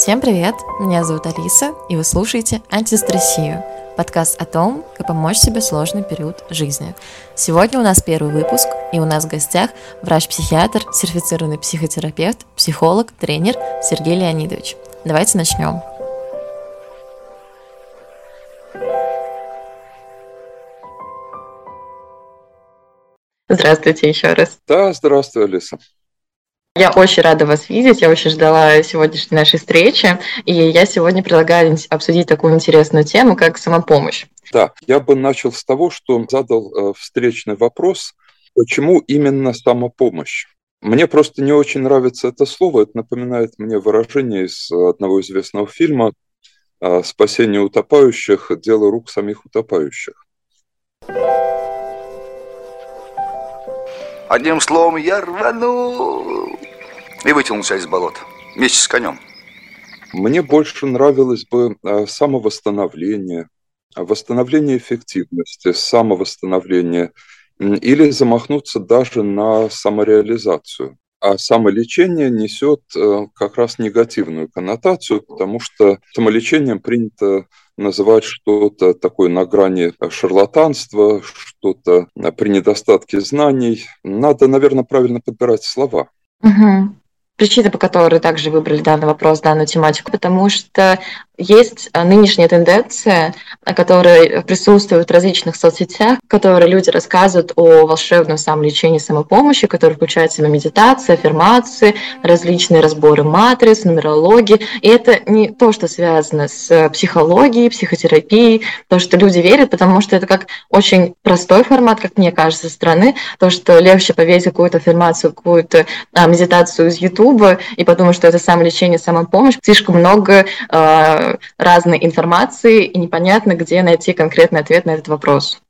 Всем привет! Меня зовут Алиса, и вы слушаете «Антистрессию» – подкаст о том, как помочь себе в сложный период жизни. Сегодня у нас первый выпуск, и у нас в гостях врач-психиатр, сертифицированный психотерапевт, психолог, тренер Сергей Леонидович. Давайте начнем. Здравствуйте еще раз. Да, здравствуй, Алиса. Я очень рада вас видеть, я очень ждала сегодняшней нашей встречи, и я сегодня предлагаю обсудить такую интересную тему, как самопомощь. Да, я бы начал с того, что задал э, встречный вопрос, почему именно самопомощь? Мне просто не очень нравится это слово, это напоминает мне выражение из одного известного фильма э, «Спасение утопающих. Дело рук самих утопающих». Одним словом, я рванул и вытянулся из болот вместе с конем. Мне больше нравилось бы а, самовосстановление, восстановление эффективности, самовосстановление или замахнуться даже на самореализацию. А самолечение несет э, как раз негативную коннотацию, потому что самолечением принято называть что-то такое на грани шарлатанства, что-то при недостатке знаний. Надо, наверное, правильно подбирать слова. Угу причина, по которой также выбрали данный вопрос, данную тематику, потому что есть а, нынешняя тенденция, которая присутствует в различных соцсетях, в которой люди рассказывают о волшебном самолечении, самопомощи, которое включает в себя медитация, аффирмации, различные разборы матриц, нумерологии. И это не то, что связано с психологией, психотерапией, то, что люди верят, потому что это как очень простой формат, как мне кажется, со стороны, то, что легче повесить какую-то аффирмацию, какую-то а, медитацию из YouTube и подумать, что это самолечение, самопомощь. Слишком много разной информации, и непонятно, где найти конкретный ответ на этот вопрос.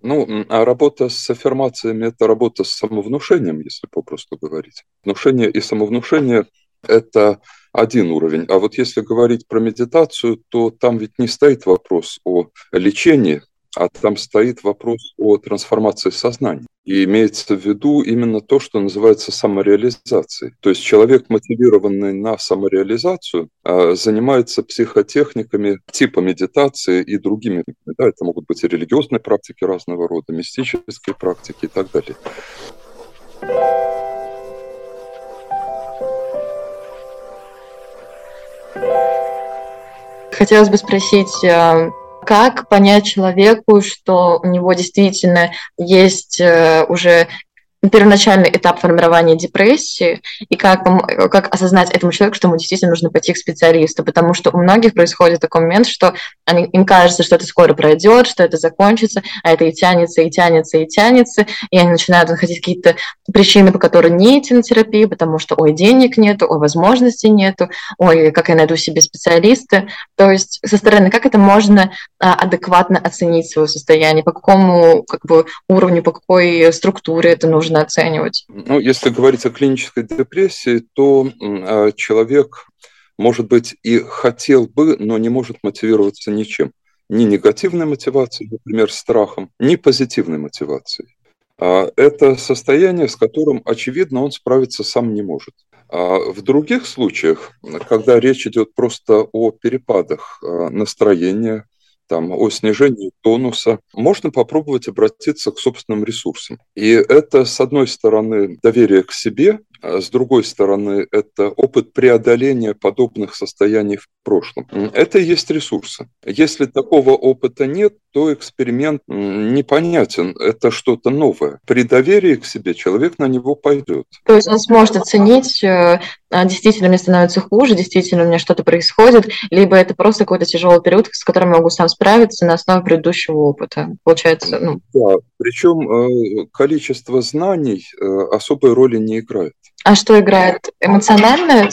Ну, а работа с аффирмациями – это работа с самовнушением, если попросту говорить. Внушение и самовнушение – это один уровень. А вот если говорить про медитацию, то там ведь не стоит вопрос о лечении, а там стоит вопрос о трансформации сознания. И имеется в виду именно то, что называется самореализацией. То есть человек, мотивированный на самореализацию, а, занимается психотехниками типа медитации и другими. Да, это могут быть и религиозные практики разного рода, мистические практики и так далее. Хотелось бы спросить, а, как понять человеку, что у него действительно есть э, уже первоначальный этап формирования депрессии и как, как осознать этому человеку, что ему действительно нужно пойти к специалисту, потому что у многих происходит такой момент, что они, им кажется, что это скоро пройдет, что это закончится, а это и тянется, и тянется, и тянется, и они начинают находить какие-то причины, по которым не идти на терапию, потому что, ой, денег нету, ой, возможностей нету, ой, как я найду себе специалиста. То есть со стороны, как это можно а, адекватно оценить свое состояние, по какому как бы, уровню, по какой структуре это нужно нужно оценивать? Ну, если говорить о клинической депрессии, то э, человек, может быть, и хотел бы, но не может мотивироваться ничем. Ни негативной мотивацией, например, страхом, ни позитивной мотивацией. А это состояние, с которым, очевидно, он справиться сам не может. А в других случаях, когда речь идет просто о перепадах настроения, там, о снижении тонуса, можно попробовать обратиться к собственным ресурсам. И это, с одной стороны, доверие к себе, а с другой стороны, это опыт преодоления подобных состояний в прошлом. Это и есть ресурсы. Если такого опыта нет, то эксперимент непонятен. Это что-то новое. При доверии к себе человек на него пойдет. То есть он сможет оценить, э, а, действительно мне становится хуже, действительно у меня что-то происходит, либо это просто какой-то тяжелый период, с которым я могу сам справиться на основе предыдущего опыта. Получается, ну... Да, причем э, количество знаний э, особой роли не играет. А что играет? Эмоциональное?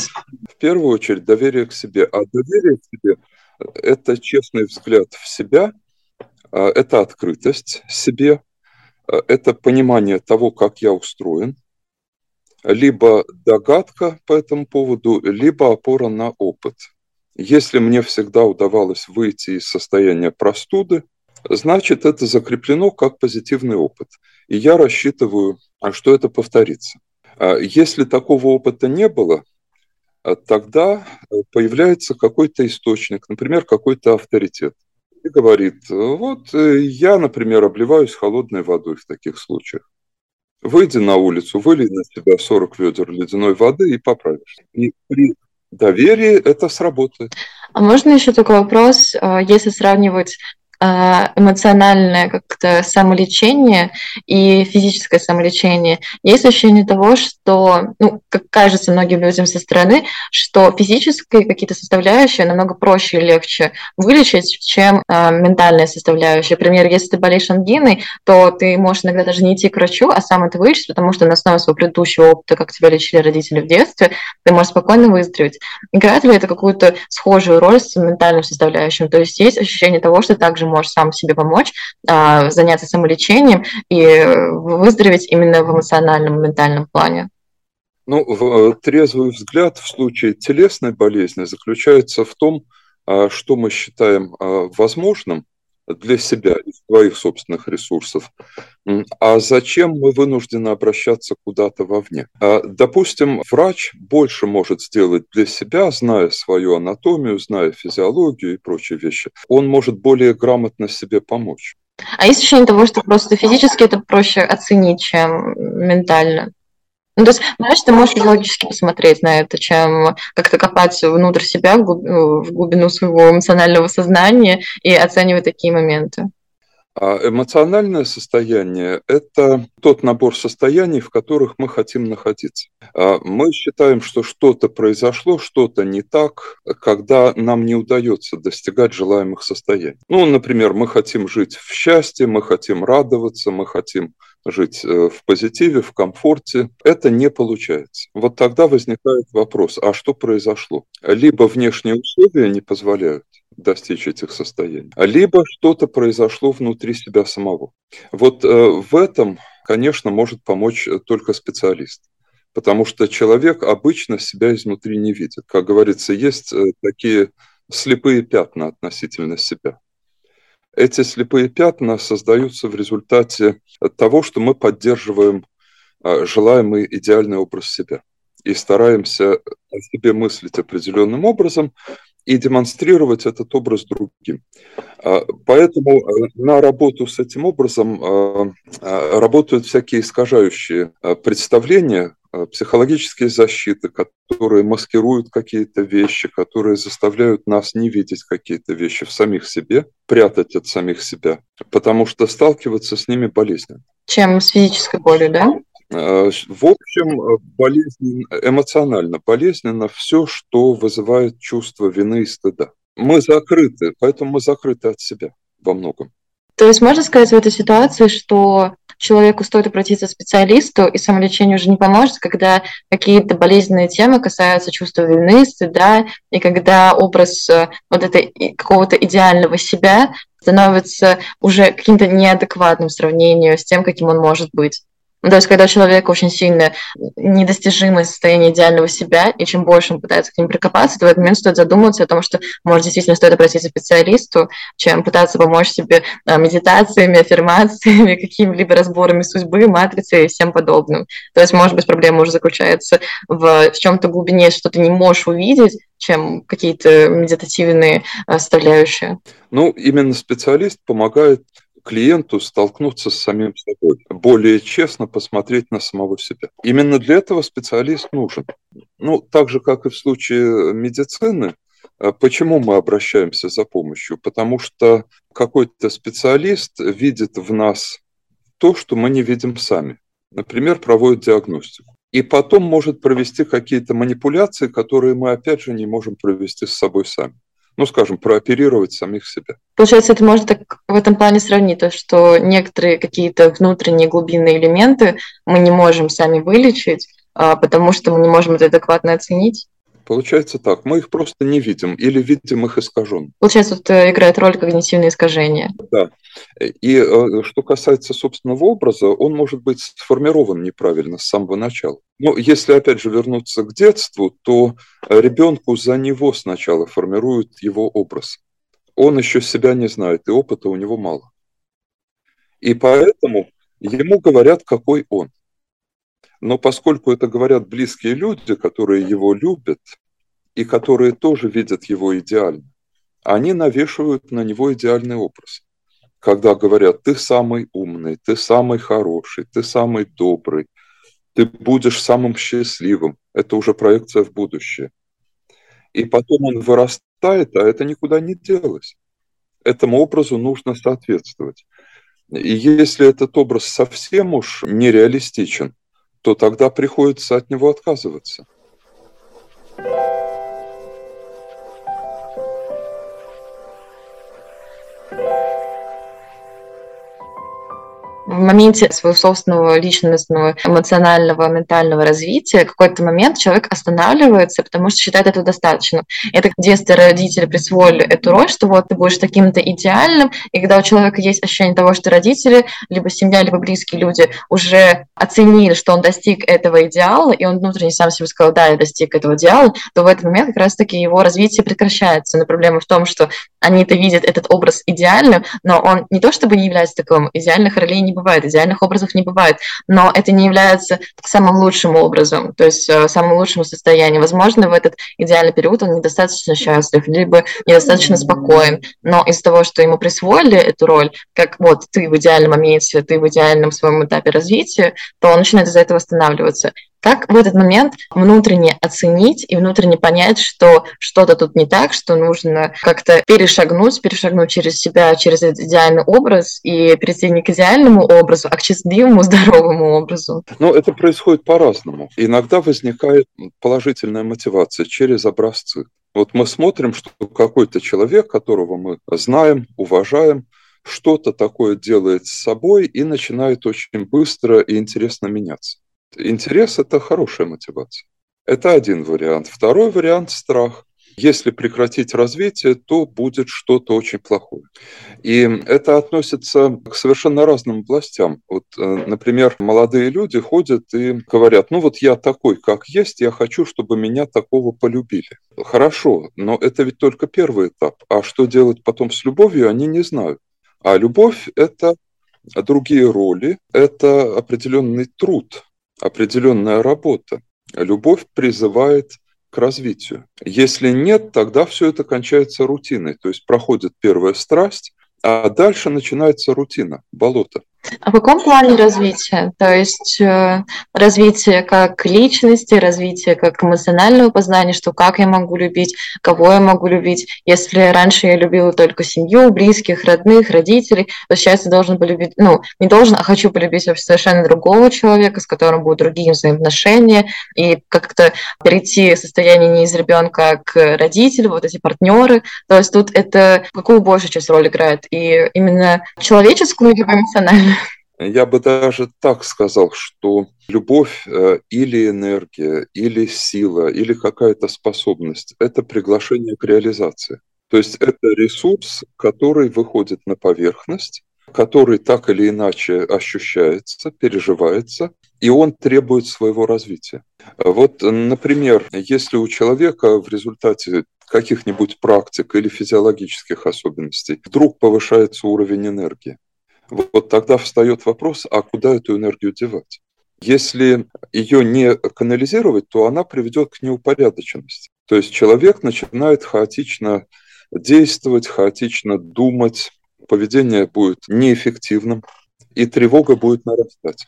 В первую очередь доверие к себе. А доверие к себе – это честный взгляд в себя, это открытость себе, а, это понимание того, как я устроен, либо догадка по этому поводу, либо опора на опыт. Если мне всегда удавалось выйти из состояния простуды, значит, это закреплено как позитивный опыт. И я рассчитываю, что это повторится. А если такого опыта не было, тогда появляется какой-то источник, например, какой-то авторитет. И говорит, вот я, например, обливаюсь холодной водой в таких случаях. Выйди на улицу, вылей на себя 40 ведер ледяной воды и поправишься. И при доверии это сработает. А можно еще такой вопрос, если сравнивать а, эмоциональное как-то самолечение и физическое самолечение. Есть ощущение того, что, ну, как кажется многим людям со стороны, что физические какие-то составляющие намного проще и легче вылечить, чем э, ментальная составляющая. Например, если ты болеешь ангиной, то ты можешь иногда даже не идти к врачу, а сам это вылечить, потому что на основе своего предыдущего опыта, как тебя лечили родители в детстве, ты можешь спокойно выздороветь. Играет ли это какую-то схожую роль с ментальным составляющим? То есть есть ощущение того, что также можешь сам себе помочь, а, заняться самолечением и выздороветь именно в эмоциональном, ментальном плане? Ну, э, трезвый взгляд в случае телесной болезни заключается в том, а, что мы считаем а, возможным для себя и своих собственных ресурсов, а зачем мы вынуждены обращаться куда-то вовне. А, допустим, врач больше может сделать для себя, зная свою анатомию, зная физиологию и прочие вещи. Он может более грамотно себе помочь. А есть ощущение того, что просто физически это проще оценить, чем ментально? Ну, то есть, знаешь, ты можешь логически посмотреть на это, чем как-то копаться внутрь себя, в глубину своего эмоционального сознания и оценивать такие моменты. А эмоциональное состояние – это тот набор состояний, в которых мы хотим находиться. А мы считаем, что что-то произошло, что-то не так, когда нам не удается достигать желаемых состояний. Ну, например, мы хотим жить в счастье, мы хотим радоваться, мы хотим жить э, в позитиве, в комфорте. Это не получается. Вот тогда возникает вопрос, а что произошло? Либо внешние условия не позволяют достичь этих состояний, либо что-то произошло внутри себя самого. Вот э, в этом, конечно, может помочь только специалист. Потому что человек обычно себя изнутри не видит. Как говорится, есть э, такие слепые пятна относительно себя. Эти слепые пятна создаются в результате того, что мы поддерживаем а, желаемый идеальный образ себя и стараемся о себе мыслить определенным образом и демонстрировать этот образ другим. А, поэтому а, на работу с этим образом работают всякие искажающие представления, Э, психологические защиты, которые маскируют какие-то вещи, которые заставляют нас не видеть какие-то вещи в самих себе, прятать от самих себя, потому что сталкиваться с ними болезненно. Чем с физической болью, да? Э, в общем, э, болезненно, эмоционально болезненно все, что вызывает чувство вины и стыда. Мы закрыты, поэтому мы закрыты от себя во многом. То есть можно сказать в этой ситуации, что человеку стоит обратиться к специалисту, и самолечение уже не поможет, когда какие-то болезненные темы касаются чувства вины, стыда, и когда образ э, вот этой какого-то идеального себя становится уже каким-то неадекватным в сравнении с тем, каким он может быть. Ну, то есть, когда человек очень сильно недостижимое состояние идеального себя, и чем больше он пытается к ним прикопаться, то в этот момент стоит задуматься о том, что, может, действительно стоит обратиться к специалисту, чем пытаться помочь себе а, медитациями, аффирмациями, какими-либо разборами судьбы, матрицы и всем подобным. То есть, может быть, проблема уже заключается в, в чем-то глубине, что ты не можешь увидеть, чем какие-то медитативные а, составляющие. Ну, именно специалист помогает клиенту столкнуться с самим собой, более честно посмотреть на самого себя. Именно для этого специалист нужен. Ну, так же, как и в случае медицины, э, Почему мы обращаемся за помощью? Потому что какой-то специалист видит в нас то, что мы не видим сами. Например, проводит диагностику. И потом может провести какие-то манипуляции, которые мы, опять же, не можем провести с собой сами ну, скажем, прооперировать самих себя. Получается, это можно так в этом плане сравнить, то, что некоторые какие-то внутренние глубинные элементы мы не можем сами вылечить, а, потому что мы не можем это адекватно оценить. Получается так, мы их просто не видим или видим их искаженно. Получается, тут э, играет роль когнитивные искажения. Да. И э, что касается собственного образа, он может быть сформирован неправильно с самого начала. Но если, опять же, вернуться к детству, то ребенку за него сначала формируют его образ. Он еще себя не знает, и опыта у него мало. И поэтому ему говорят, какой он. Но поскольку это говорят близкие люди, которые его любят, и которые тоже видят его идеально, они навешивают на него идеальный образ. Когда говорят, ты самый умный, ты самый хороший, ты самый добрый, ты будешь самым счастливым. Это уже проекция в будущее. И потом он вырастает, а это никуда не делось. Этому образу нужно соответствовать. И если этот образ совсем уж нереалистичен, то тогда приходится от него отказываться. В моменте своего собственного личностного, эмоционального, ментального развития какой-то момент человек останавливается, потому что считает этого достаточно. Это в детстве родители присвоили эту роль, что вот ты будешь таким-то идеальным, и когда у человека есть ощущение того, что родители, либо семья, либо близкие люди уже оценили, что он достиг этого идеала, и он внутренне сам себе сказал, да, я достиг этого идеала, то в этот момент как раз-таки его развитие прекращается. Но проблема в том, что они это видят, этот образ идеальным, но он не то чтобы не является таковым, идеальных ролей не бывает, идеальных образов не бывает, но это не является самым лучшим образом, то есть э, самым лучшим состоянием. Возможно, в этот идеальный период он недостаточно счастлив, либо недостаточно спокоен, но из-за того, что ему присвоили эту роль, как вот ты в идеальном моменте, ты в идеальном своем этапе развития, то он начинает из-за этого останавливаться. Как в этот момент внутренне оценить и внутренне понять, что что-то тут не так, что нужно как-то перешагнуть, перешагнуть через себя, через этот идеальный образ и перейти не к идеальному образу, а к счастливому, здоровому образу? Ну, это происходит по-разному. Иногда возникает положительная мотивация через образцы. Вот мы смотрим, что какой-то человек, которого мы знаем, уважаем, что-то такое делает с собой и начинает очень быстро и интересно меняться. Интерес – это хорошая мотивация. Это один вариант. Второй вариант – страх. Если прекратить развитие, то будет что-то очень плохое. И это относится к совершенно разным областям. Вот, э, например, молодые люди ходят и говорят, ну вот я такой, как есть, я хочу, чтобы меня такого полюбили. Хорошо, но это ведь только первый этап. А что делать потом с любовью, они не знают. А любовь – это другие роли, это определенный труд, определенная работа. Любовь призывает к развитию. Если нет, тогда все это кончается рутиной. То есть проходит первая страсть, а дальше начинается рутина, болото. А в каком плане развития? То есть э, развитие как личности, развитие как эмоционального познания, что как я могу любить, кого я могу любить. Если раньше я любила только семью, близких, родных, родителей, то сейчас я должен полюбить, ну, не должен, а хочу полюбить вообще совершенно другого человека, с которым будут другие взаимоотношения, и как-то перейти в состояние не из ребенка к родителю, вот эти партнеры. То есть тут это какую большую часть роль играет? И именно человеческую либо эмоциональную? Я бы даже так сказал, что любовь э, или энергия, или сила, или какая-то способность – это приглашение к реализации. То есть это ресурс, который выходит на поверхность, который так или иначе ощущается, переживается, и он требует своего развития. Вот, например, если у человека в результате каких-нибудь практик или физиологических особенностей вдруг повышается уровень энергии, вот тогда встает вопрос, а куда эту энергию девать? Если ее не канализировать, то она приведет к неупорядоченности. То есть человек начинает хаотично действовать, хаотично думать, поведение будет неэффективным, и тревога будет нарастать.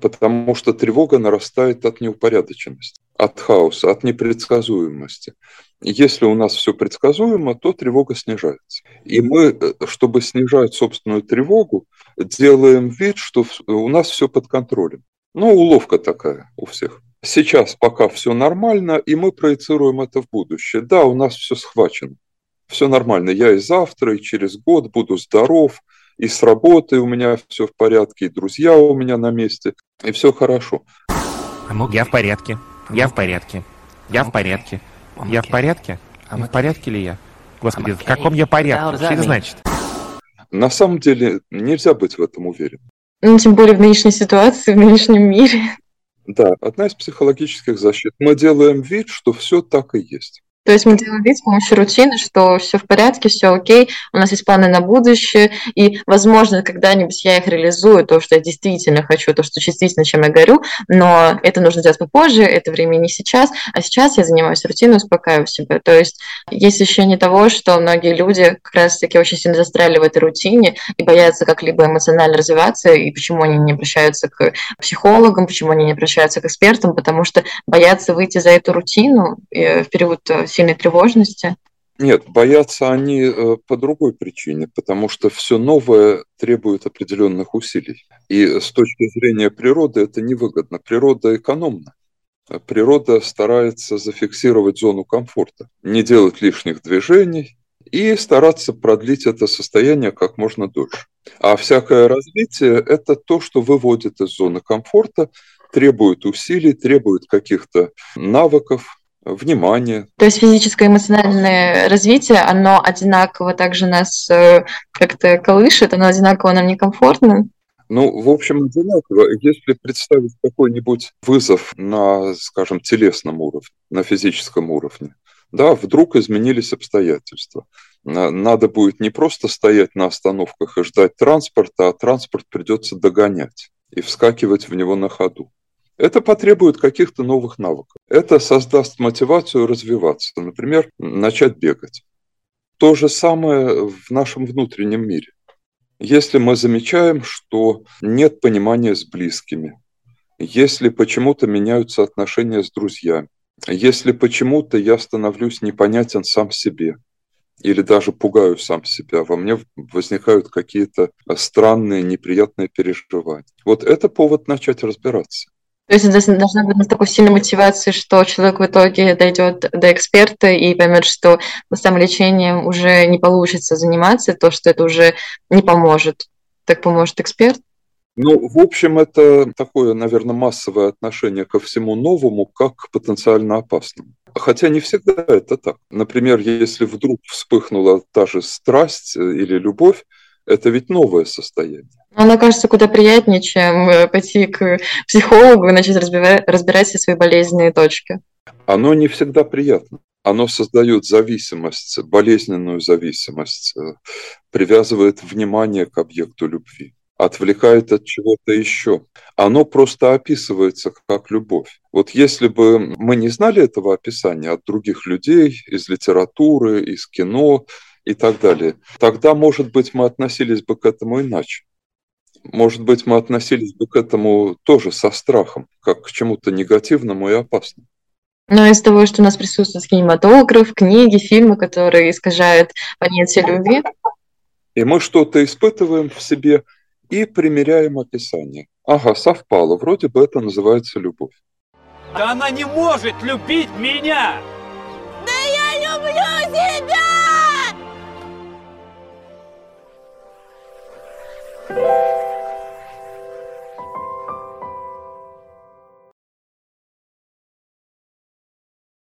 Потому что тревога нарастает от неупорядоченности, от хаоса, от непредсказуемости. Если у нас все предсказуемо, то тревога снижается. И мы, э, чтобы снижать собственную тревогу, делаем вид, что у нас все под контролем. Ну, уловка такая у всех. Сейчас пока все нормально, и мы проецируем это в будущее. Да, у нас все схвачено. Все нормально. Я и завтра, и через год буду здоров, и с работой у меня все в порядке, и друзья у меня на месте, и все хорошо. Я в порядке. Я в порядке. Я в порядке. Я в порядке? В порядке ли я? Господи, в каком я порядке? Что это значит? На самом деле нельзя быть в этом уверен. Ну, тем более в нынешней ситуации, в нынешнем мире. Да, одна из психологических защит. Мы делаем вид, что все так и есть. То есть мы делаем вид с помощью рутины, что все в порядке, все окей, у нас есть планы на будущее, и, возможно, когда-нибудь я их реализую, то, что я действительно хочу, то, что действительно, чем я горю, но это нужно делать попозже, это время не сейчас, а сейчас я занимаюсь рутиной, успокаиваю себя. То есть есть ощущение того, что многие люди как раз-таки очень сильно застряли в этой рутине и боятся как-либо эмоционально развиваться, и почему они не обращаются к психологам, почему они не обращаются к экспертам, потому что боятся выйти за эту рутину в период э, сильной тревожности? Нет, боятся они э, по другой причине, потому что все новое требует определенных усилий. И с точки зрения природы это невыгодно. Природа экономна. Природа старается зафиксировать зону комфорта, не делать лишних движений и стараться продлить это состояние как можно дольше. А всякое развитие – это то, что выводит из зоны комфорта, требует усилий, требует каких-то навыков, внимание. То есть физическое и эмоциональное развитие, оно одинаково также нас э, как-то колышет, оно одинаково нам некомфортно? Ну, в общем, одинаково. Если представить какой-нибудь вызов на, скажем, телесном уровне, на физическом уровне, да, вдруг изменились обстоятельства. Надо будет не просто стоять на остановках и ждать транспорта, а транспорт придется догонять и вскакивать в него на ходу. Это потребует каких-то новых навыков. Это создаст мотивацию развиваться. Например, начать бегать. То же самое в нашем внутреннем мире. Если мы замечаем, что нет понимания с близкими, если почему-то меняются отношения с друзьями, если почему-то я становлюсь непонятен сам себе, или даже пугаю сам себя, во мне возникают какие-то странные, неприятные переживания. Вот это повод начать разбираться. То есть должна быть такой сильной мотивации, что человек в итоге дойдет до эксперта и поймет, что самолечением уже не получится заниматься, то, что это уже не поможет. Так поможет эксперт? Ну, в общем, это такое, наверное, массовое отношение ко всему новому, как к потенциально опасному. Хотя не всегда это так. Например, если вдруг вспыхнула та же страсть или любовь, это ведь новое состояние. Она кажется куда приятнее, чем э, пойти к психологу и начать разбирать, разбирать все свои болезненные точки. Оно не всегда приятно. Оно создает зависимость, болезненную зависимость, э, привязывает внимание к объекту любви, отвлекает от чего-то еще. Оно просто описывается как любовь. Вот если бы мы не знали этого описания от других людей, из литературы, из кино, и так далее, тогда, может быть, мы относились бы к этому иначе. Может быть, мы относились бы к этому тоже со страхом, как к чему-то негативному и опасному. Но из того, что у нас присутствует кинематограф, книги, фильмы, которые искажают понятие любви. И мы что-то испытываем в себе и примеряем описание. Ага, совпало, вроде бы это называется любовь. Да она не может любить меня! Да я люблю тебя! Bye.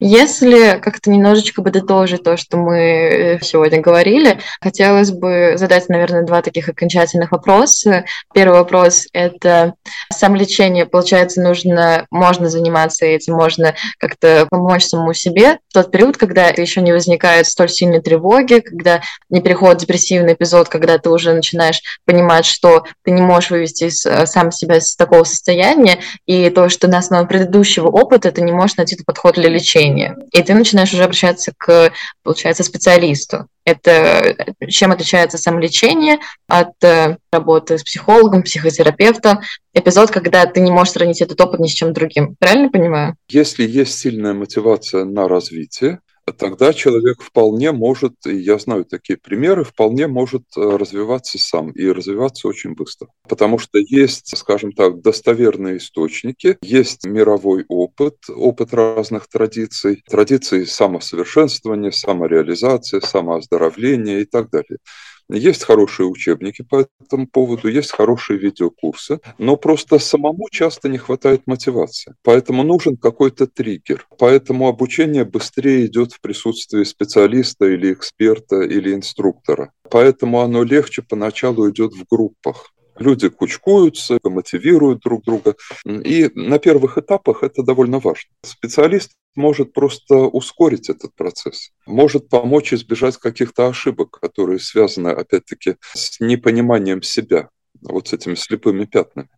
Если как-то немножечко подытожить то, что мы э, сегодня говорили, хотелось бы задать, наверное, два таких окончательных вопроса. Первый вопрос — это самолечение. Получается, нужно, можно заниматься этим, можно как-то помочь самому себе в тот период, когда еще не возникает столь сильной тревоги, когда не переходит депрессивный эпизод, когда ты уже начинаешь понимать, что ты не можешь вывести э, сам себя из такого состояния, и то, что на основе предыдущего опыта ты не можешь найти подход для лечения лечения. И ты начинаешь уже обращаться к, получается, специалисту. Это чем отличается самолечение от э, работы с психологом, психотерапевтом. Эпизод, когда ты не можешь сравнить этот опыт ни с чем другим. Правильно понимаю? Если есть сильная мотивация на развитие, тогда человек вполне может, и я знаю такие примеры, вполне может э, развиваться сам и развиваться очень быстро. Потому что есть, скажем так, достоверные источники, есть мировой опыт, опыт разных традиций, традиции самосовершенствования, самореализации, самооздоровления и так далее. Есть хорошие учебники по этому поводу, есть хорошие видеокурсы, но просто самому часто не хватает мотивации. Поэтому нужен какой-то триггер. Поэтому обучение быстрее идет в присутствии специалиста или эксперта или инструктора. Поэтому оно легче поначалу идет в группах Люди кучкуются, мотивируют друг друга. И на первых этапах это довольно важно. Специалист может просто ускорить этот процесс, может помочь избежать каких-то ошибок, которые связаны, опять-таки, с непониманием себя, вот с этими слепыми пятнами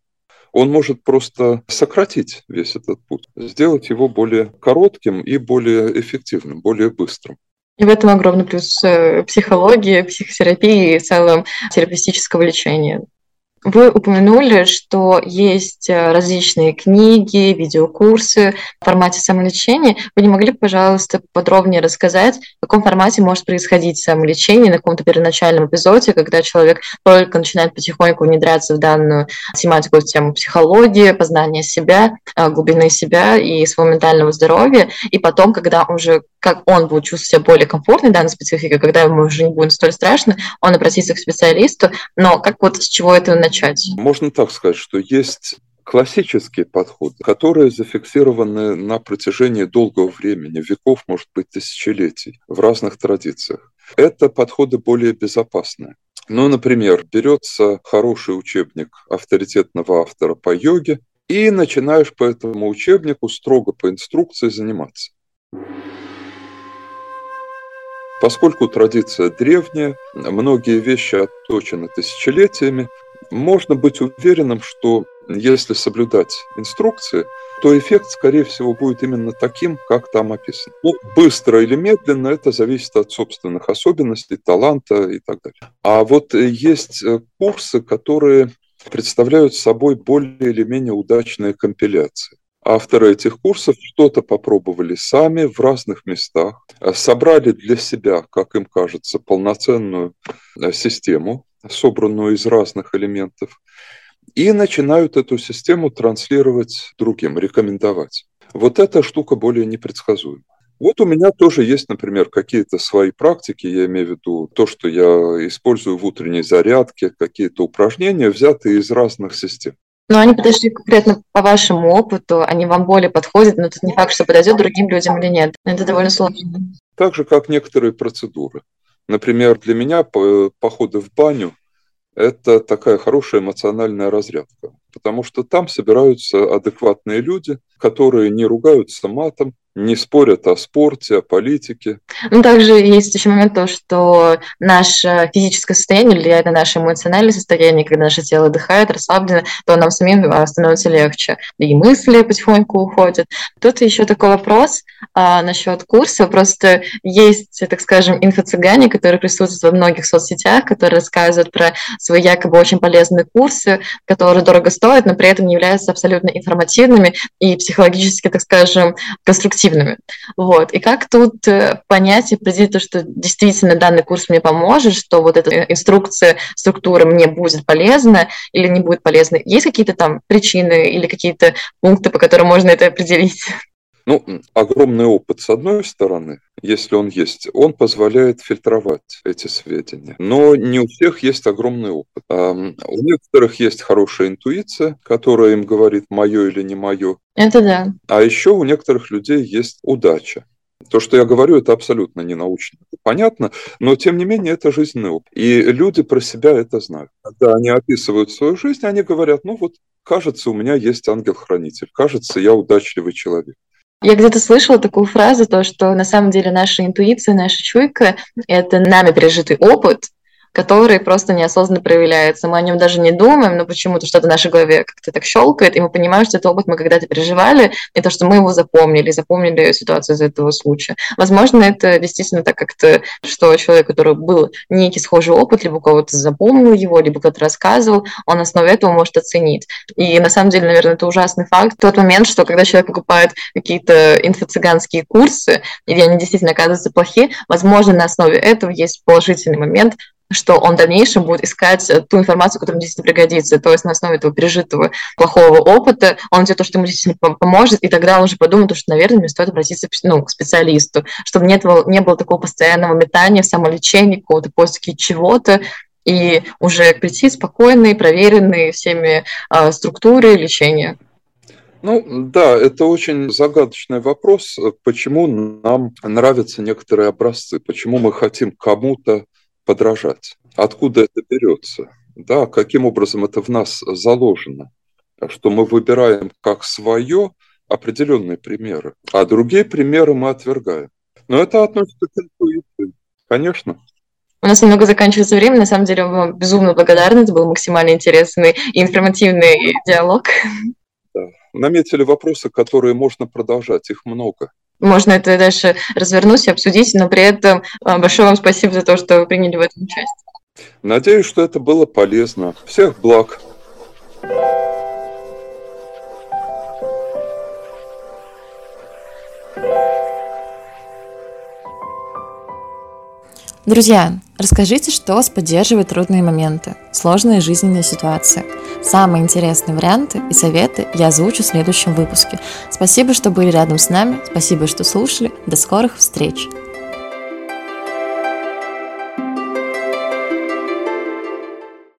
он может просто сократить весь этот путь, сделать его более коротким и более эффективным, более быстрым. И в этом огромный плюс э, психологии, психотерапии и в целом терапевтического лечения. Вы упомянули, что есть э, различные книги, видеокурсы в формате самолечения. Вы не могли, пожалуйста, подробнее рассказать, в каком формате может происходить самолечение на каком-то первоначальном эпизоде, когда человек только начинает потихоньку внедряться в данную тематику, в тему психологии, познания себя, э, глубины себя и своего ментального здоровья, и потом, когда уже как он будет чувствовать себя более комфортно в данной специфике, когда ему уже не будет столь страшно, он обратится к специалисту. Но как вот с чего это начать? Можно так сказать, что есть классические подходы, которые зафиксированы на протяжении долгого времени, веков, может быть, тысячелетий, в разных традициях. Это подходы более безопасные. Ну, например, берется хороший учебник авторитетного автора по йоге, и начинаешь по этому учебнику строго по инструкции заниматься. Поскольку традиция древняя, многие вещи отточены тысячелетиями, можно быть уверенным, что если соблюдать инструкции, то эффект, скорее всего, будет именно таким, как там описано. Ну, быстро или медленно, это зависит от собственных особенностей, таланта и так далее. А вот есть э, курсы, которые представляют собой более или менее удачные компиляции. Авторы этих курсов что-то попробовали сами в разных местах, э, собрали для себя, как им кажется, полноценную э, систему, собранную из разных элементов, и начинают эту систему транслировать другим, рекомендовать. Вот эта штука более непредсказуема. Вот у меня тоже есть, например, какие-то свои практики, я имею в виду то, что я использую в утренней зарядке, какие-то упражнения, взятые из разных систем. Но они подошли конкретно по вашему опыту, они вам более подходят, но тут не факт, что подойдет другим людям или нет. Это довольно сложно. Так же, как некоторые процедуры. Например, для меня походы в баню – это такая хорошая эмоциональная разрядка, потому что там собираются адекватные люди, которые не ругаются матом, не спорят о спорте, о политике. Ну, также есть еще момент то, что наше физическое состояние влияет на наше эмоциональное состояние, когда наше тело отдыхает, расслаблено, то нам самим а, становится легче. И мысли потихоньку уходят. Тут еще такой вопрос а, насчет курса. Просто есть, так скажем, инфо-цыгане, которые присутствуют во многих соцсетях, которые рассказывают про свои якобы очень полезные курсы, которые дорого стоят, но при этом не являются абсолютно информативными и психологически, так скажем, конструктивными эффективными. Вот. И как тут э, понять и определить то, что действительно данный курс мне поможет, что вот эта инструкция, структура мне будет полезна или не будет полезна? Есть какие-то там причины или какие-то пункты, по которым можно это определить? Ну, огромный опыт, с одной стороны, если он есть, он позволяет фильтровать эти сведения. Но не у всех есть огромный опыт. У некоторых есть хорошая интуиция, которая им говорит, мое или не мое. Это да. А еще у некоторых людей есть удача. То, что я говорю, это абсолютно не научно. Понятно, но тем не менее это жизненный опыт. И люди про себя это знают. Когда они описывают свою жизнь, они говорят, ну вот, кажется, у меня есть ангел-хранитель, кажется, я удачливый человек. Я где-то слышала такую фразу, то, что на самом деле наша интуиция, наша чуйка — это нами пережитый опыт, который просто неосознанно проявляется. Мы о нем даже не думаем, но почему-то что-то в нашей голове как-то так щелкает, и мы понимаем, что этот опыт мы когда-то переживали, и то, что мы его запомнили, запомнили ситуацию из этого случая. Возможно, это действительно так как-то, что человек, который был некий схожий опыт, либо кого-то запомнил его, либо кто-то рассказывал, он на основе этого может оценить. И на самом деле, наверное, это ужасный факт. Тот момент, что когда человек покупает какие-то инфо-цыганские курсы, или они действительно оказываются плохие, возможно, на основе этого есть положительный момент, что он в дальнейшем будет искать э, ту информацию, которая ему действительно пригодится. То есть на основе этого пережитого плохого опыта он найдет то, что ему действительно поможет, и тогда он уже подумает, что, наверное, мне стоит обратиться ну, к специалисту, чтобы не было, не было такого постоянного метания, самолечения, какого-то поиски чего-то, и уже прийти спокойный, проверенный всеми э, структуры лечения. Ну да, это очень загадочный вопрос, почему нам нравятся некоторые образцы, почему мы хотим кому-то подражать. Откуда это берется? да, каким образом это в нас заложено, что мы выбираем как свое определенные примеры, а другие примеры мы отвергаем. Но это относится к интуиции, конечно. У нас немного заканчивается время. На самом деле, вам безумно благодарна. Это был максимально интересный и информативный диалог. Да. Наметили вопросы, которые можно продолжать. Их много. Можно это дальше развернуть и обсудить, но при этом а, большое вам спасибо за то, что вы приняли в этом участие. Надеюсь, что это было полезно. Всех благ. Друзья, расскажите, что вас поддерживает трудные моменты, сложные жизненные ситуации. Самые интересные варианты и советы я озвучу в следующем выпуске. Спасибо, что были рядом с нами, спасибо, что слушали. До скорых встреч!